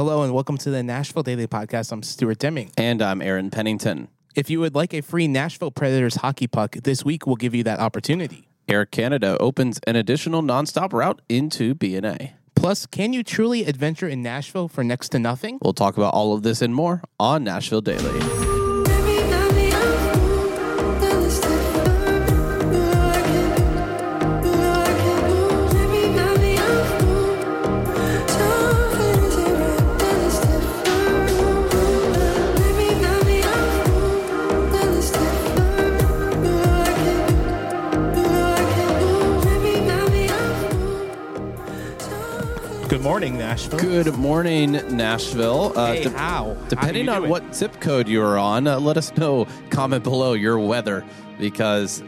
Hello and welcome to the Nashville Daily Podcast. I'm Stuart Deming. And I'm Aaron Pennington. If you would like a free Nashville Predators hockey puck, this week we'll give you that opportunity. Air Canada opens an additional nonstop route into BNA. Plus, can you truly adventure in Nashville for next to nothing? We'll talk about all of this and more on Nashville Daily. Good morning, Nashville. Good morning, Nashville. Uh, hey, de- how? Depending how on what zip code you're on, uh, let us know. Comment below your weather because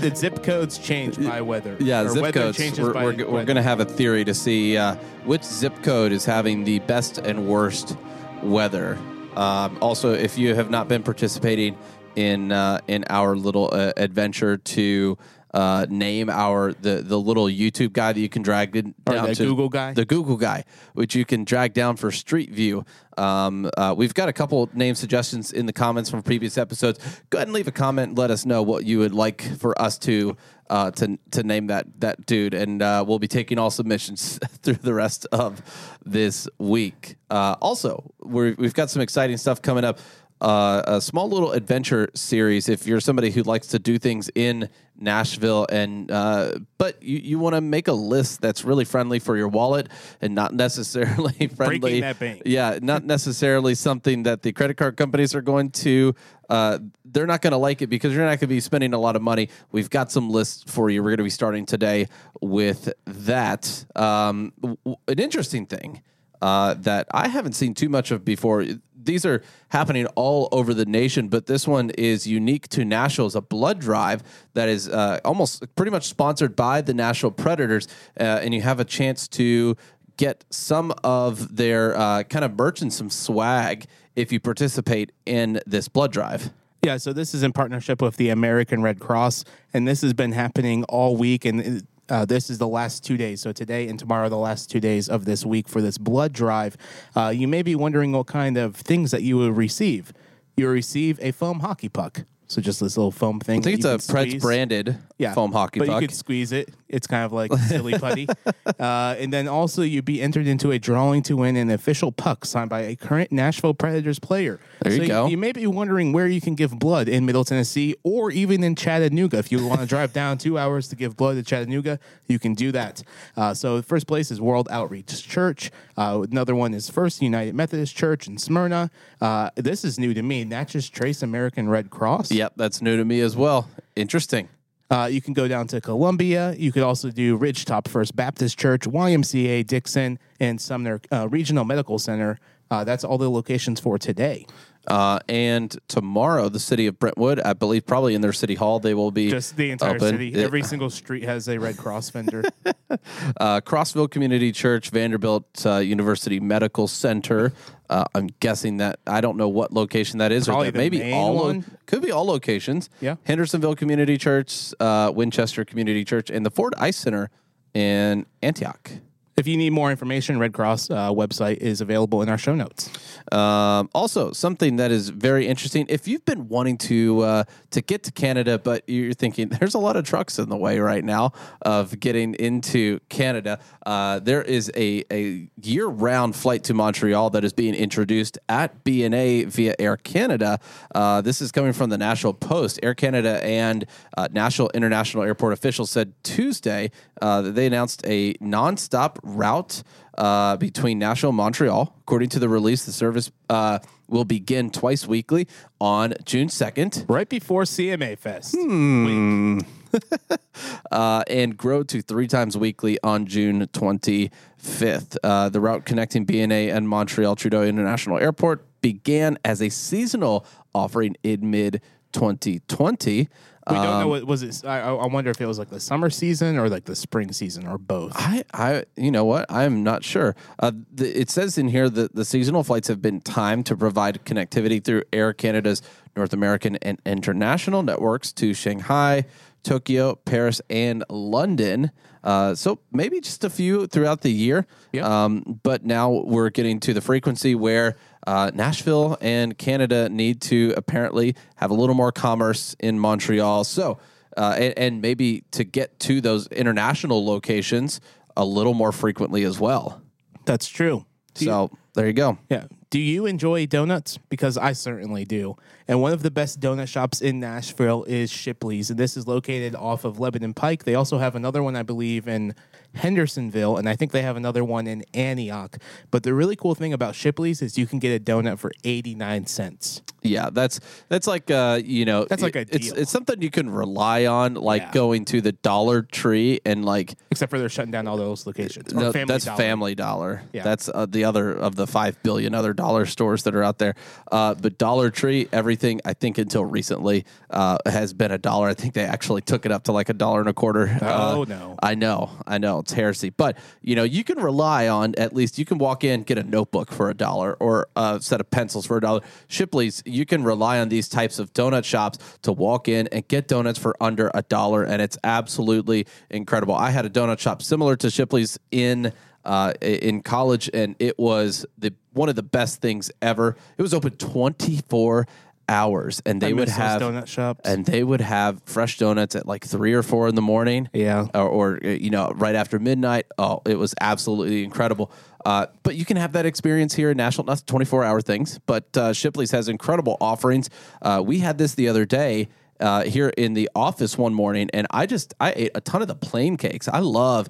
the zip codes change by weather. Yeah, or zip weather codes. We're, we're, we're going to have a theory to see uh, which zip code is having the best and worst weather. Um, also, if you have not been participating in uh, in our little uh, adventure to uh, name our the the little YouTube guy that you can drag down or the to Google guy, the Google guy, which you can drag down for Street View. Um, uh, we've got a couple name suggestions in the comments from previous episodes. Go ahead and leave a comment. Let us know what you would like for us to uh, to to name that that dude, and uh, we'll be taking all submissions through the rest of this week. Uh, also, we have got some exciting stuff coming up uh, a small little adventure series if you're somebody who likes to do things in Nashville and uh, but you, you want to make a list that's really friendly for your wallet and not necessarily friendly. Breaking that bank. yeah not necessarily something that the credit card companies are going to uh, they're not going to like it because you're not going to be spending a lot of money. We've got some lists for you. We're going to be starting today with that. Um, an interesting thing uh, that I haven't seen too much of before these are happening all over the nation, but this one is unique to Nashville. It's a blood drive that is uh, almost pretty much sponsored by the Nashville Predators, uh, and you have a chance to get some of their uh, kind of merch and some swag if you participate in this blood drive. Yeah, so this is in partnership with the American Red Cross, and this has been happening all week. And uh, this is the last two days. So today and tomorrow, the last two days of this week for this blood drive. Uh, you may be wondering what kind of things that you will receive. You'll receive a foam hockey puck. So just this little foam thing. I think it's a Preds branded yeah, foam hockey but puck. you could squeeze it. It's kind of like silly putty. uh, and then also you'd be entered into a drawing to win an official puck signed by a current Nashville Predators player. There so you go. You, may be wondering where you can give blood in Middle Tennessee or even in Chattanooga. If you want to drive down two hours to give blood to Chattanooga, you can do that. Uh, so the first place is World Outreach Church. Uh, another one is First United Methodist Church in Smyrna. Uh, this is new to me. Natchez Trace American Red Cross. Yep, that's new to me as well. Interesting. Uh, you can go down to Columbia. You could also do Ridgetop First Baptist Church, YMCA, Dickson, and Sumner uh, Regional Medical Center. Uh, that's all the locations for today. Uh, and tomorrow, the city of Brentwood, I believe, probably in their city hall, they will be just the entire open. city. Every single street has a Red Cross vendor. uh, Crossville Community Church, Vanderbilt uh, University Medical Center. Uh, I'm guessing that I don't know what location that is, probably or that maybe all lo- could be all locations. Yeah, Hendersonville Community Church, uh, Winchester Community Church, and the Ford Ice Center in Antioch. If you need more information, Red Cross uh, website is available in our show notes. Um, also, something that is very interesting. If you've been wanting to uh, to get to Canada, but you're thinking there's a lot of trucks in the way right now of getting into Canada, uh, there is a, a year round flight to Montreal that is being introduced at BNA via Air Canada. Uh, this is coming from the National Post. Air Canada and uh, Nashville International Airport officials said Tuesday uh, that they announced a nonstop route uh, between Nashville and Montreal. According to the release, the service uh, will begin twice weekly on June 2nd. Right before CMA Fest. Hmm. uh, and grow to three times weekly on June 25th. Uh, the route connecting BNA and Montreal Trudeau International Airport began as a seasonal offering in mid 2020. We don't know um, what was it. I, I wonder if it was like the summer season or like the spring season or both. I, I, you know what? I'm not sure. Uh, the, it says in here that the seasonal flights have been timed to provide connectivity through Air Canada's North American and international networks to Shanghai, Tokyo, Paris, and London. Uh, so maybe just a few throughout the year. Yep. Um, but now we're getting to the frequency where uh, Nashville and Canada need to apparently have a little more commerce in Montreal. So, uh, and, and maybe to get to those international locations a little more frequently as well. That's true. Do you- So there you go. yeah. Do you enjoy donuts? Because I certainly do. And one of the best donut shops in Nashville is Shipley's, and this is located off of Lebanon Pike. They also have another one, I believe, in Hendersonville, and I think they have another one in Antioch. But the really cool thing about Shipley's is you can get a donut for 89 cents. Yeah, that's that's like uh, you know, That's like a it's deal. it's something you can rely on, like Yeah. going to the Dollar Tree and like Except for they're shutting down all those locations. Or no, Family that's Dollar. Family Dollar. Yeah. That's uh, the other of the five billion other dollar stores that are out there. Uh, but Dollar Tree, everything I think until recently uh, has been a dollar. I think they actually took it up to like a dollar and a quarter. Oh, Uh, no. I know, I know it's heresy, but you know you can rely on at least you can walk in get a notebook for a dollar or a set of pencils for a dollar. Shipley's you can rely on these types of donut shops to walk in and get donuts for under a dollar, and it's absolutely incredible. I had a donut shop similar to Shipley's in uh, in college, and it was the one of the best things ever. It was open twenty four hours, and they would have donut shops. and they would have fresh donuts at like three or four in the morning. Yeah. Or, or uh, you know, right after midnight. Oh, it was absolutely incredible. Uh, but you can have that experience here in Nashville. Not 24 hour things, but uh, Shipley's has incredible offerings. Uh, we had this the other day. Uh, here in the office one morning, and I just I ate a ton of the plain cakes. I love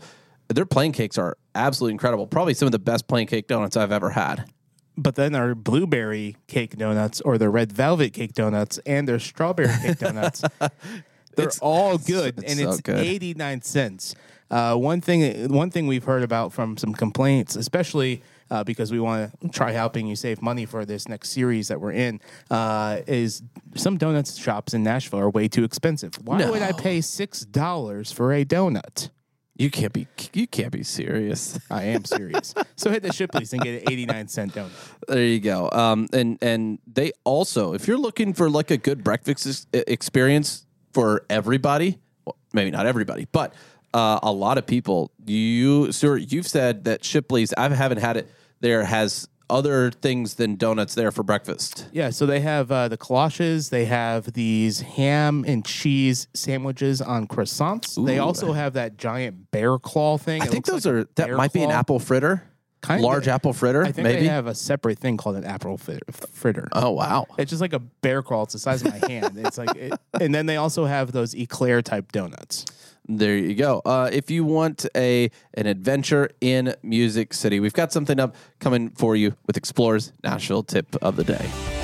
their plain cakes are absolutely incredible. Probably some of the best plain cake donuts I've ever had. But then our blueberry cake donuts or the red velvet cake donuts and their strawberry cake donuts, they're all good, it's and so it's good. eighty nine cents. Uh, one thing, one thing we've heard about from some complaints, especially uh, because we want to try helping you save money for this next series that we're in, uh, is some donuts shops in Nashville are way too expensive. Why would I pay six dollars for a donut? You can't be you can't be serious. I am serious. so hit the Shipley's and get an eighty nine cent donut. There you go. Um, and and they also, if you're looking for like a good breakfast experience for everybody, well, maybe not everybody, but uh, a lot of people, you, sir, you've said that Shipley's. I haven't had it. There has other things than donuts there for breakfast. Yeah, so they have uh, the kolaches. They have these ham and cheese sandwiches on croissants. They also have that giant bear claw thing. I It think those like are that might be an apple fritter, Kinda. large apple fritter, I think maybe. they have a separate thing called an apple frit- fritter. oh wow. It's just like a bear claw. It's the size of my hand. It's like, it, and then they also have those eclair type donuts. There you go. Uh, if you want a an adventure in Music City, we've got something up coming for you with Explorers Nashville tip of the day.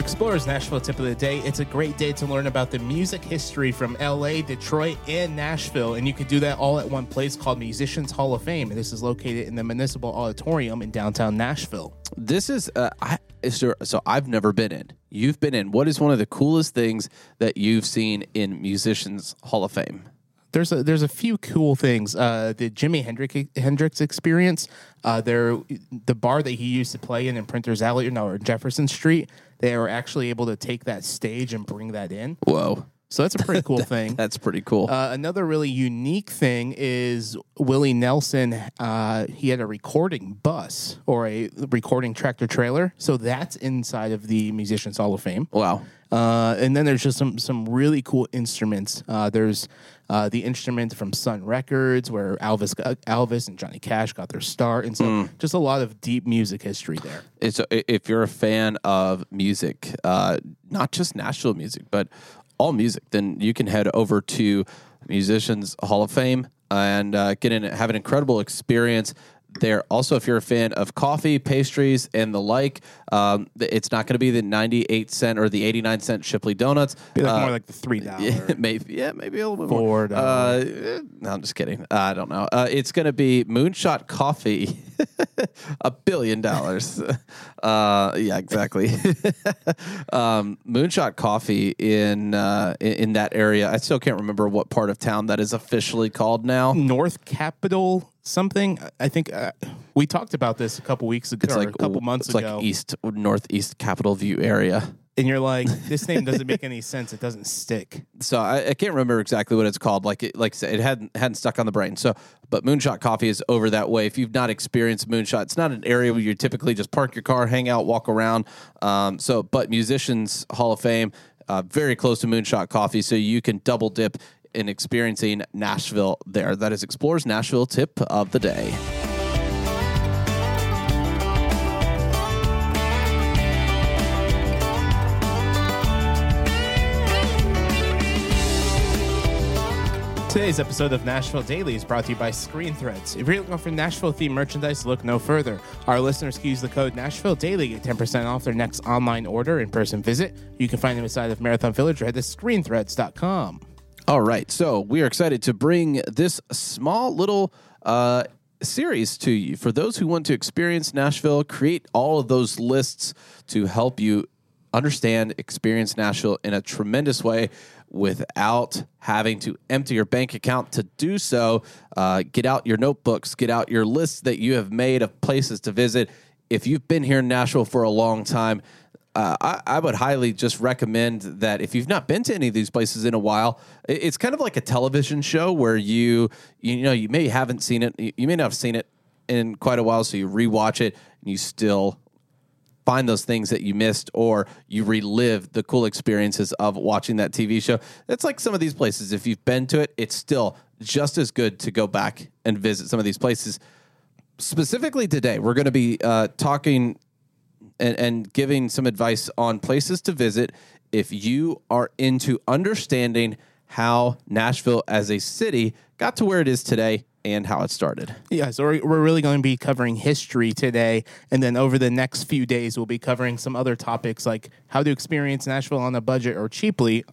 Explorers Nashville Tip of the Day, it's a great day to learn about the music history from LA, Detroit, and Nashville. And you can do that all at one place called Musicians Hall of Fame. And this is located in the Municipal Auditorium in downtown Nashville. This is uh, I so, so I've never been in. You've been in. What is one of the coolest things that you've seen in Musicians Hall of Fame? There's a there's a few cool things. Uh, the Jimi Hendrix Hendrix experience. Uh, there, the bar that he used to play in in Printers Alley, no, or Jefferson Street. They were actually able to take that stage and bring that in. Whoa, So that's a pretty cool thing. that's pretty cool. Uh, another really unique thing is Willie Nelson. Uh, he had a recording bus or a recording tractor trailer. So that's inside of the Musicians Hall of Fame. wow. Uh, and then there's just some some really cool instruments. Uh, there's uh, the instrument from Sun Records, where Elvis Elvis and Johnny Cash got their start, and so just a lot of deep music history there. It's if you're a fan of music, uh, not just Nashville music, but all music, then you can head over to Musicians Hall of Fame and uh, get in, have an incredible experience there. Also, if you're a fan of coffee, pastries, and the like, um, it's not going to be the 98 cent or the 89 cent Shipley donuts. Be like Uh, more like the three dollar. yeah, maybe, yeah, maybe a little bit Four more. Uh, eh, no, I'm just kidding. I don't know. Uh, it's going to be Moonshot Coffee, a billion dollars. Uh, yeah, exactly. um, Moonshot Coffee in, uh, in in that area. I still can't remember what part of town that is officially called now. North Capitol something I think uh, we talked about this a couple weeks ago, It's or like a couple months it's ago, like east northeast Capitol View area. and you're like, this name doesn't make any sense. It doesn't stick. So I, I can't remember exactly what it's called. Like it, like I said, it hadn't hadn't stuck on the brain. So, but Moonshot Coffee is over that way. If you've not experienced Moonshot, it's not an area where you typically just park your car, hang out, walk around. Um, so, but Musicians Hall of Fame, uh, very close to Moonshot Coffee, so you can double dip in experiencing Nashville there. That is Explorers Nashville tip of the day. Today's episode of Nashville Daily is brought to you by Screen Threads. If you're looking for Nashville themed merchandise, look no further. Our listeners can use the code Nashville Daily get 10% off their next online order in person visit. You can find them inside of Marathon Village or head to screenthreads.com. All right. So we are excited to bring this small little uh, series to you for those who want to experience Nashville, create all of those lists to help you understand, experience Nashville in a tremendous way without having to empty your bank account to do so. Uh, get out your notebooks, get out your lists that you have made of places to visit. If you've been here in Nashville for a long time, uh, I, I would highly just recommend that if you've not been to any of these places in a while, it- it's kind of like a television show where you you know you may haven't seen it, you may not have seen it in quite a while, so you rewatch it and you still find those things that you missed or you relive the cool experiences of watching that TV show. It's like some of these places. If you've been to it, it's still just as good to go back and visit some of these places. Specifically today, we're going to be uh, talking and, and giving some advice on places to visit if you are into understanding how Nashville as a city got to where it is today and how it started. Yeah, so we're, we're really going to be covering history today. And then over the next few days, we'll be covering some other topics like how to experience Nashville on a budget or cheaply.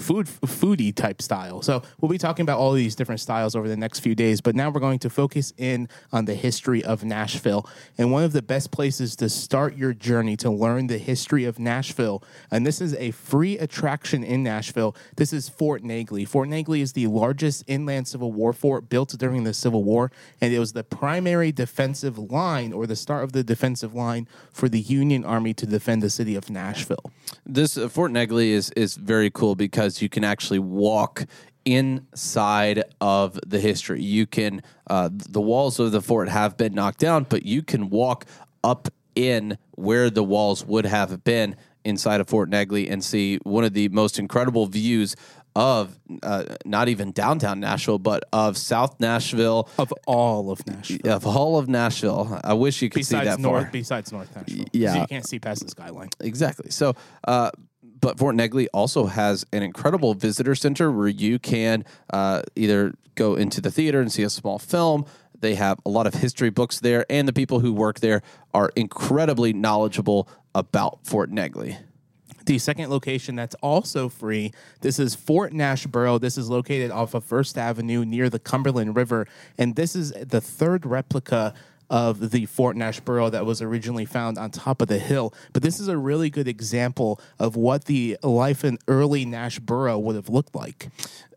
Food, foodie type style. So we'll be talking about all these different styles over the next few days. But now we're going to focus in on the history of Nashville. And one of the best places to start your journey to learn the history of Nashville, and this is a free attraction in Nashville. This is Fort Negley. Fort Negley is the largest inland Civil War fort built during the Civil War, and it was the primary defensive line or the start of the defensive line for the Union Army to defend the city of Nashville. This uh, Fort Negley is is very cool because you can actually walk inside of the history. You can uh, the walls of the fort have been knocked down, but you can walk up in where the walls would have been inside of Fort Negley and see one of the most incredible views of uh, not even downtown Nashville, but of South Nashville, Of all of Nashville. of all of Nashville. I wish you could see that north, far. besides North Nashville. yeah. you can't see past the skyline. Exactly. So, uh, but Fort Negley also has an incredible visitor center where you can uh, either go into the theater and see a small film. They have a lot of history books there, and the people who work there are incredibly knowledgeable about Fort Negley. The second location that's also free, this is Fort Nashboro. This is located off of First Avenue near the Cumberland River. And this is the third replica of the Fort Nash Nashboro that was originally found on top of the hill. But this is a really good example of what the life in early Nash Nashboro would have looked like.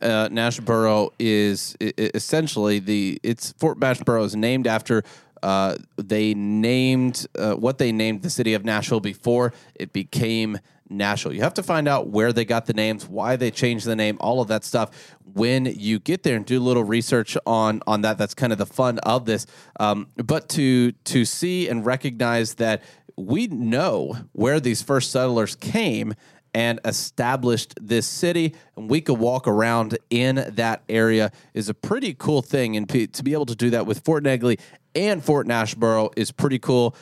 uh, Nashboro is i- i- essentially the it's Fort Nashboro is named after uh, they named uh, what they named the city of Nashville before it became Nashville. You have to find out where they got the names, why they changed the name, all of that stuff. When you get there and do a little research on on that, that's kind of the fun of this. Um, but to to see and recognize that we know where these first settlers came and established this city and we could walk around in that area is a pretty cool thing and to be able to do that with Fort Negley and Fort Nashboro is pretty cool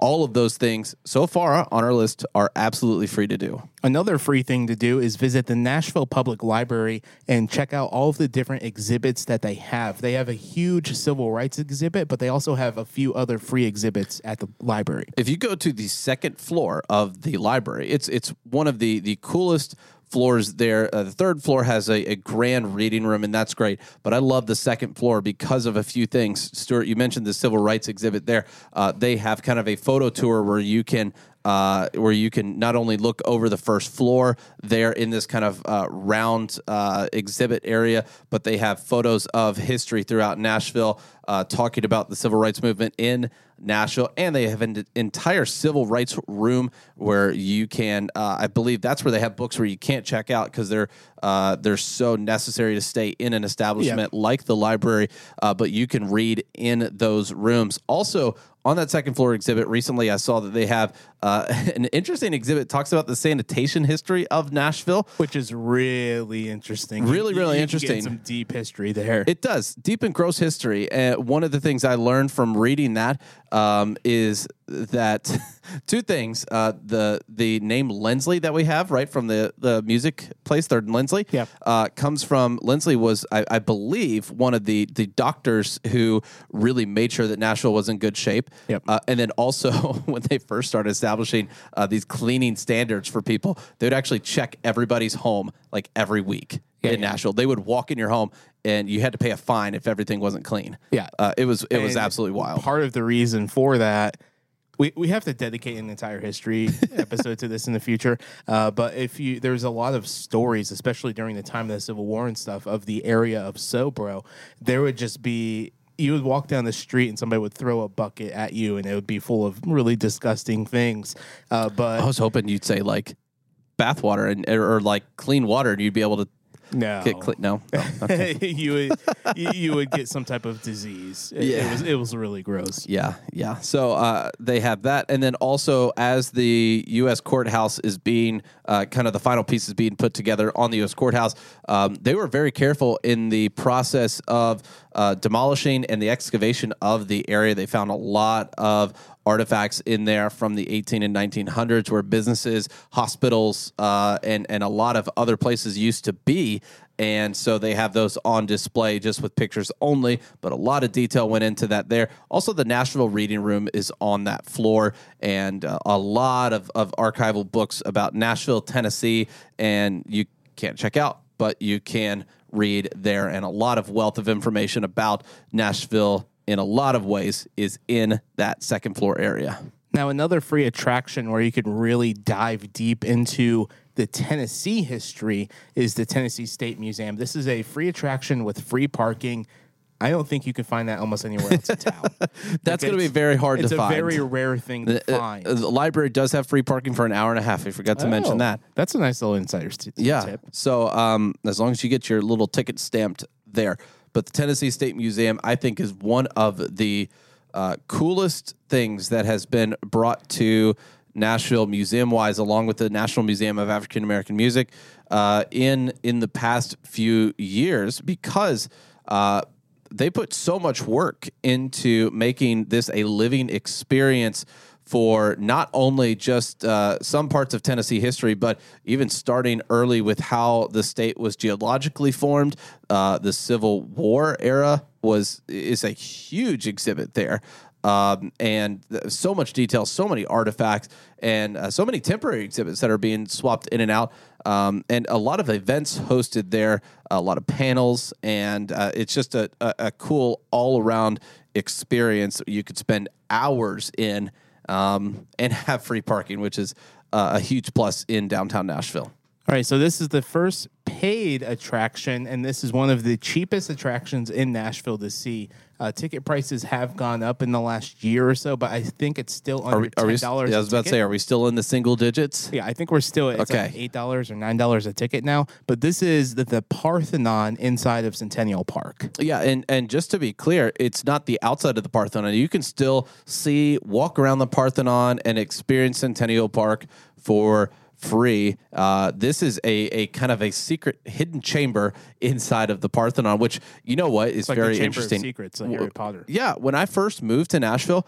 all of those things so far on our list are absolutely free to do Another free thing to do is visit the Nashville Public Library and check out all of the different exhibits that they have. They have a huge civil rights exhibit, but they also have a few other free exhibits at the library. if you go to the second floor of the library, it's it's one of the the coolest floors there. Uh, the third floor has a, a grand reading room, and that's great. But I love the second floor because of a few things. Stuart, you mentioned the civil rights exhibit there. Uh, they have kind of a photo tour where you can uh, where you can not only look over the first floor there in this kind of uh, round uh, exhibit area, but they have photos of history throughout Nashville, uh, talking about the civil rights movement in Nashville, and they have an entire civil rights room where you can. Uh, I believe that's where they have books where you can't check out because they're uh, they're so necessary to stay in an establishment like the library. Uh, but you can read in those rooms. Also, on that second floor exhibit recently i saw that they have uh, an interesting exhibit talks about the sanitation history of nashville which is really interesting. Really, really you interesting. Some deep history there. it does deep and gross history and one of the things i learned from reading that um, is that two things uh, the the name Lindsley that we have right from the the music place third and Lindsley Yeah. uh, comes from Lindsley was I, I believe one of the the doctors who really made sure that Nashville was in good shape Yep. uh, and then also when they first started establishing uh, these cleaning standards for people they would actually check everybody's home like every week Yeah, in yeah. Nashville they would walk in your home and you had to pay a fine if everything wasn't clean Yeah. uh, it was it was absolutely wild Part of the reason for that, we, we have to dedicate an entire history episode to this in the future. Uh, but if you, there's a lot of stories, especially during the time of the Civil War and stuff, of the area of Sobro. There would just be. You would walk down the street and somebody would throw a bucket at you, and it would be full of really disgusting things. Uh, but I was hoping you'd say like bathwater and or, or, like clean water and you'd be able to no, get clean no, no. Okay. you would you, you would get some type of disease. It, it was it was really gross. Yeah, yeah. So uh, they have that, and then also as the U.S. courthouse is being uh, kind of the final pieces being put together on the U.S. courthouse, um, they were very careful in the process of uh, demolishing and the excavation of the area. They found a lot of artifacts in there from the 18 and 1900s where businesses, hospitals, uh, and and a lot of other places used to be. And so they have those on display just with pictures only, but a lot of detail went into that there. Also, the Nashville Reading Room is on that floor, and uh, a lot of, of archival books about Nashville, Tennessee, and you can't check out, but you can read there. And a lot of wealth of information about Nashville in a lot of ways is in that second floor area. Now, another free attraction where you can really dive deep into the Tennessee history is the Tennessee State Museum. This is a free attraction with free parking. I don't think you can find that almost anywhere else in town. That's going to be very hard to find. It's a very rare thing to Uh, find. uh, the library does have free parking for an hour and a half. I forgot to mention Oh, that. That's a nice little insider's t- Yeah. tip. So um, as long as you get your little ticket stamped there, but the Tennessee State Museum, I think, is one of the uh, coolest things that has been brought to Nashville museum wise, along with the National Museum of African American Music, uh, in in the past few years because. Uh, they put so much work into making this a living experience for not only just uh, some parts of Tennessee history, but even starting early with how the state was geologically formed. Uh, the Civil War era was is a huge exhibit there. Um, and so much detail, so many artifacts, and uh, so many temporary exhibits that are being swapped in and out, um, and a lot of events hosted there, a lot of panels, and uh, it's just a, a, a cool all around experience. You could spend hours in um, and have free parking, which is uh, a huge plus in downtown Nashville. All right, so this is the first paid attraction, and this is one of the cheapest attractions in Nashville to see. Uh, ticket prices have gone up in the last year or so, but I think it's still under Are we? Are ten dollars. yeah, I was about to say, are we still in the single digits? Yeah, I think we're still at it's like Okay. eight dollars or nine dollars a ticket now. But this is the, the Parthenon inside of Centennial Park. Yeah, and and just to be clear, it's not the outside of the Parthenon. You can still see, walk around the Parthenon, and experience Centennial Park for free. Uh, this is a a kind of a secret hidden chamber inside of the Parthenon, which you know what is like very interesting. Secrets, like Harry Potter. Yeah, when I first moved to Nashville,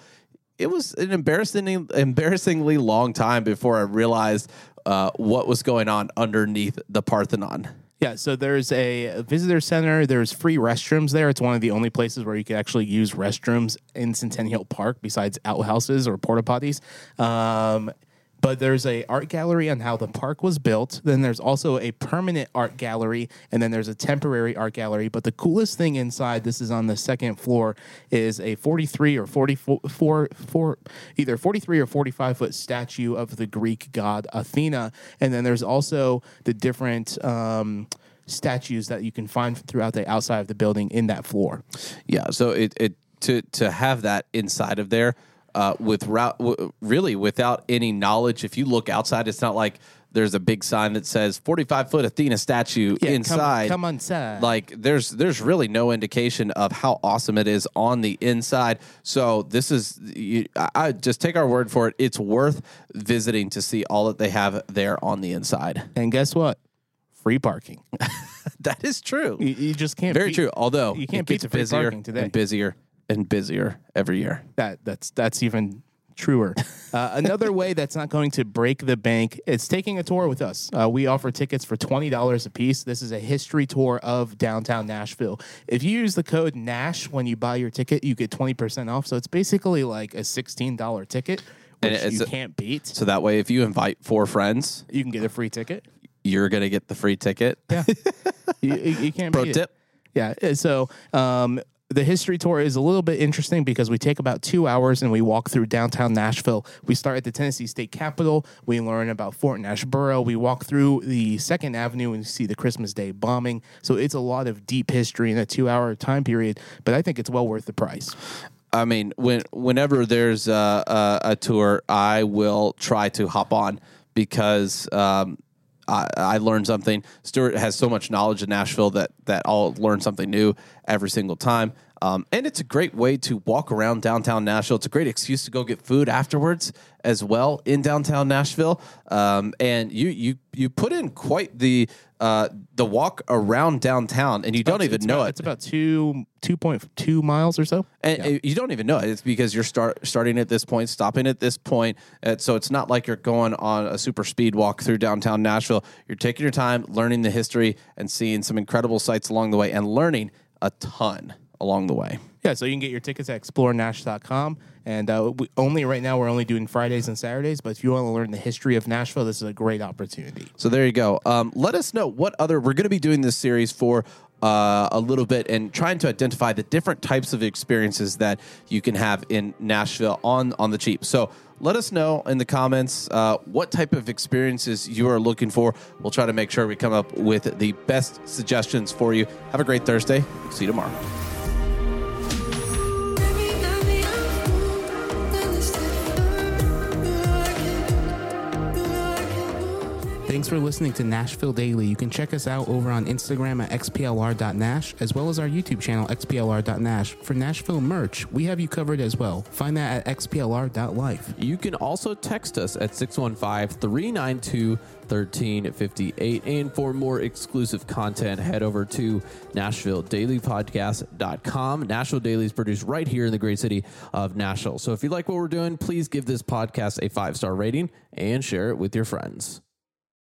it was an embarrassing, embarrassingly long time before I realized uh, what was going on underneath the Parthenon. Yeah, so there's a visitor center. There's free restrooms there. It's one of the only places where you can actually use restrooms in Centennial Park besides outhouses or porta potties. Um, But there's a art gallery on how the park was built. Then there's also a permanent art gallery, and then there's a temporary art gallery. But the coolest thing inside, this is on the second floor, is a 43 or 44, four, four, either 43 or 45 foot statue of the Greek god Athena. And then there's also the different. Um, statues that you can find throughout the outside of the building in that floor. Yeah, so it, it to to have that inside of there uh, with route w- really without any knowledge. If you look outside, it's not like there's a big sign that says 45 foot Athena statue Yeah, inside. come inside. Like there's there's really no indication of how awesome it is on the inside. So this is you, I, I just take our word for it. It's worth visiting to see all that they have there on the inside. And guess what? Free parking. That is true. You, you just can't. Very beat- true. Although you can't beat the free busier parking today. and busier and busier every year. That that's that's even truer. Uh, another way that's not going to break the bank is taking a tour with us. Uh, we offer tickets for twenty dollars a piece. This is a history tour of downtown Nashville. If you use the code Nash when you buy your ticket, you get twenty percent off. So it's basically like a sixteen dollar ticket, And which you can't beat. So that way, if you invite four friends, You can get a free ticket. you're gonna get the free ticket. Yeah, you, you can't Pro beat it. tip. Yeah. uh, So um, the history tour is a little bit interesting because we take about two hours and we walk through downtown Nashville. We start at the Tennessee State Capitol. We learn about Fort Nashboro. We walk through the Second Avenue and see the Christmas Day bombing. So it's a lot of deep history in a two hour time period, but I think it's well worth the price. I mean, when whenever there's a, a, a tour, I will try to hop on because um, I, I learn something. Stuart has so much knowledge in Nashville that that I'll learn something new every single time. Um, and it's a great way to walk around downtown Nashville. It's a great excuse to go get food afterwards as well in downtown Nashville. Um, and you you you put in quite the uh, the walk around downtown, and you don't even know about, it. It's about two two point two miles or so. And uh, you don't even know it. It's because you're start starting at this point, stopping at this point. Uh, so it's not like you're going on a super speed walk through downtown Nashville. You're taking your time, learning the history, and seeing some incredible sights along the way, and learning a ton along the way. Yeah, so you can get your tickets at explorenash.com. And uh, we, only right now, we're only doing Fridays and Saturdays. But if you want to learn the history of Nashville, this is a great opportunity. So there you go. Um, let us know what other we're going to be doing this series for uh, a little bit and trying to identify the different types of experiences that you can have in Nashville on on the cheap. So let us know in the comments uh, what type of experiences you are looking for. We'll try to make sure we come up with the best suggestions for you. Have a great Thursday. See you tomorrow. Thanks for listening to Nashville Daily. You can check us out over on Instagram at xplr.nash, as well as our YouTube channel, xplr.nash. For Nashville merch, we have you covered as well. Find that at xplr.life. You can also text us at 615 392 1358. And for more exclusive content, head over to NashvilleDailyPodcast.com. Nashville Daily is produced right here in the great city of Nashville. So if you like what we're doing, please give this podcast a five star rating and share it with your friends.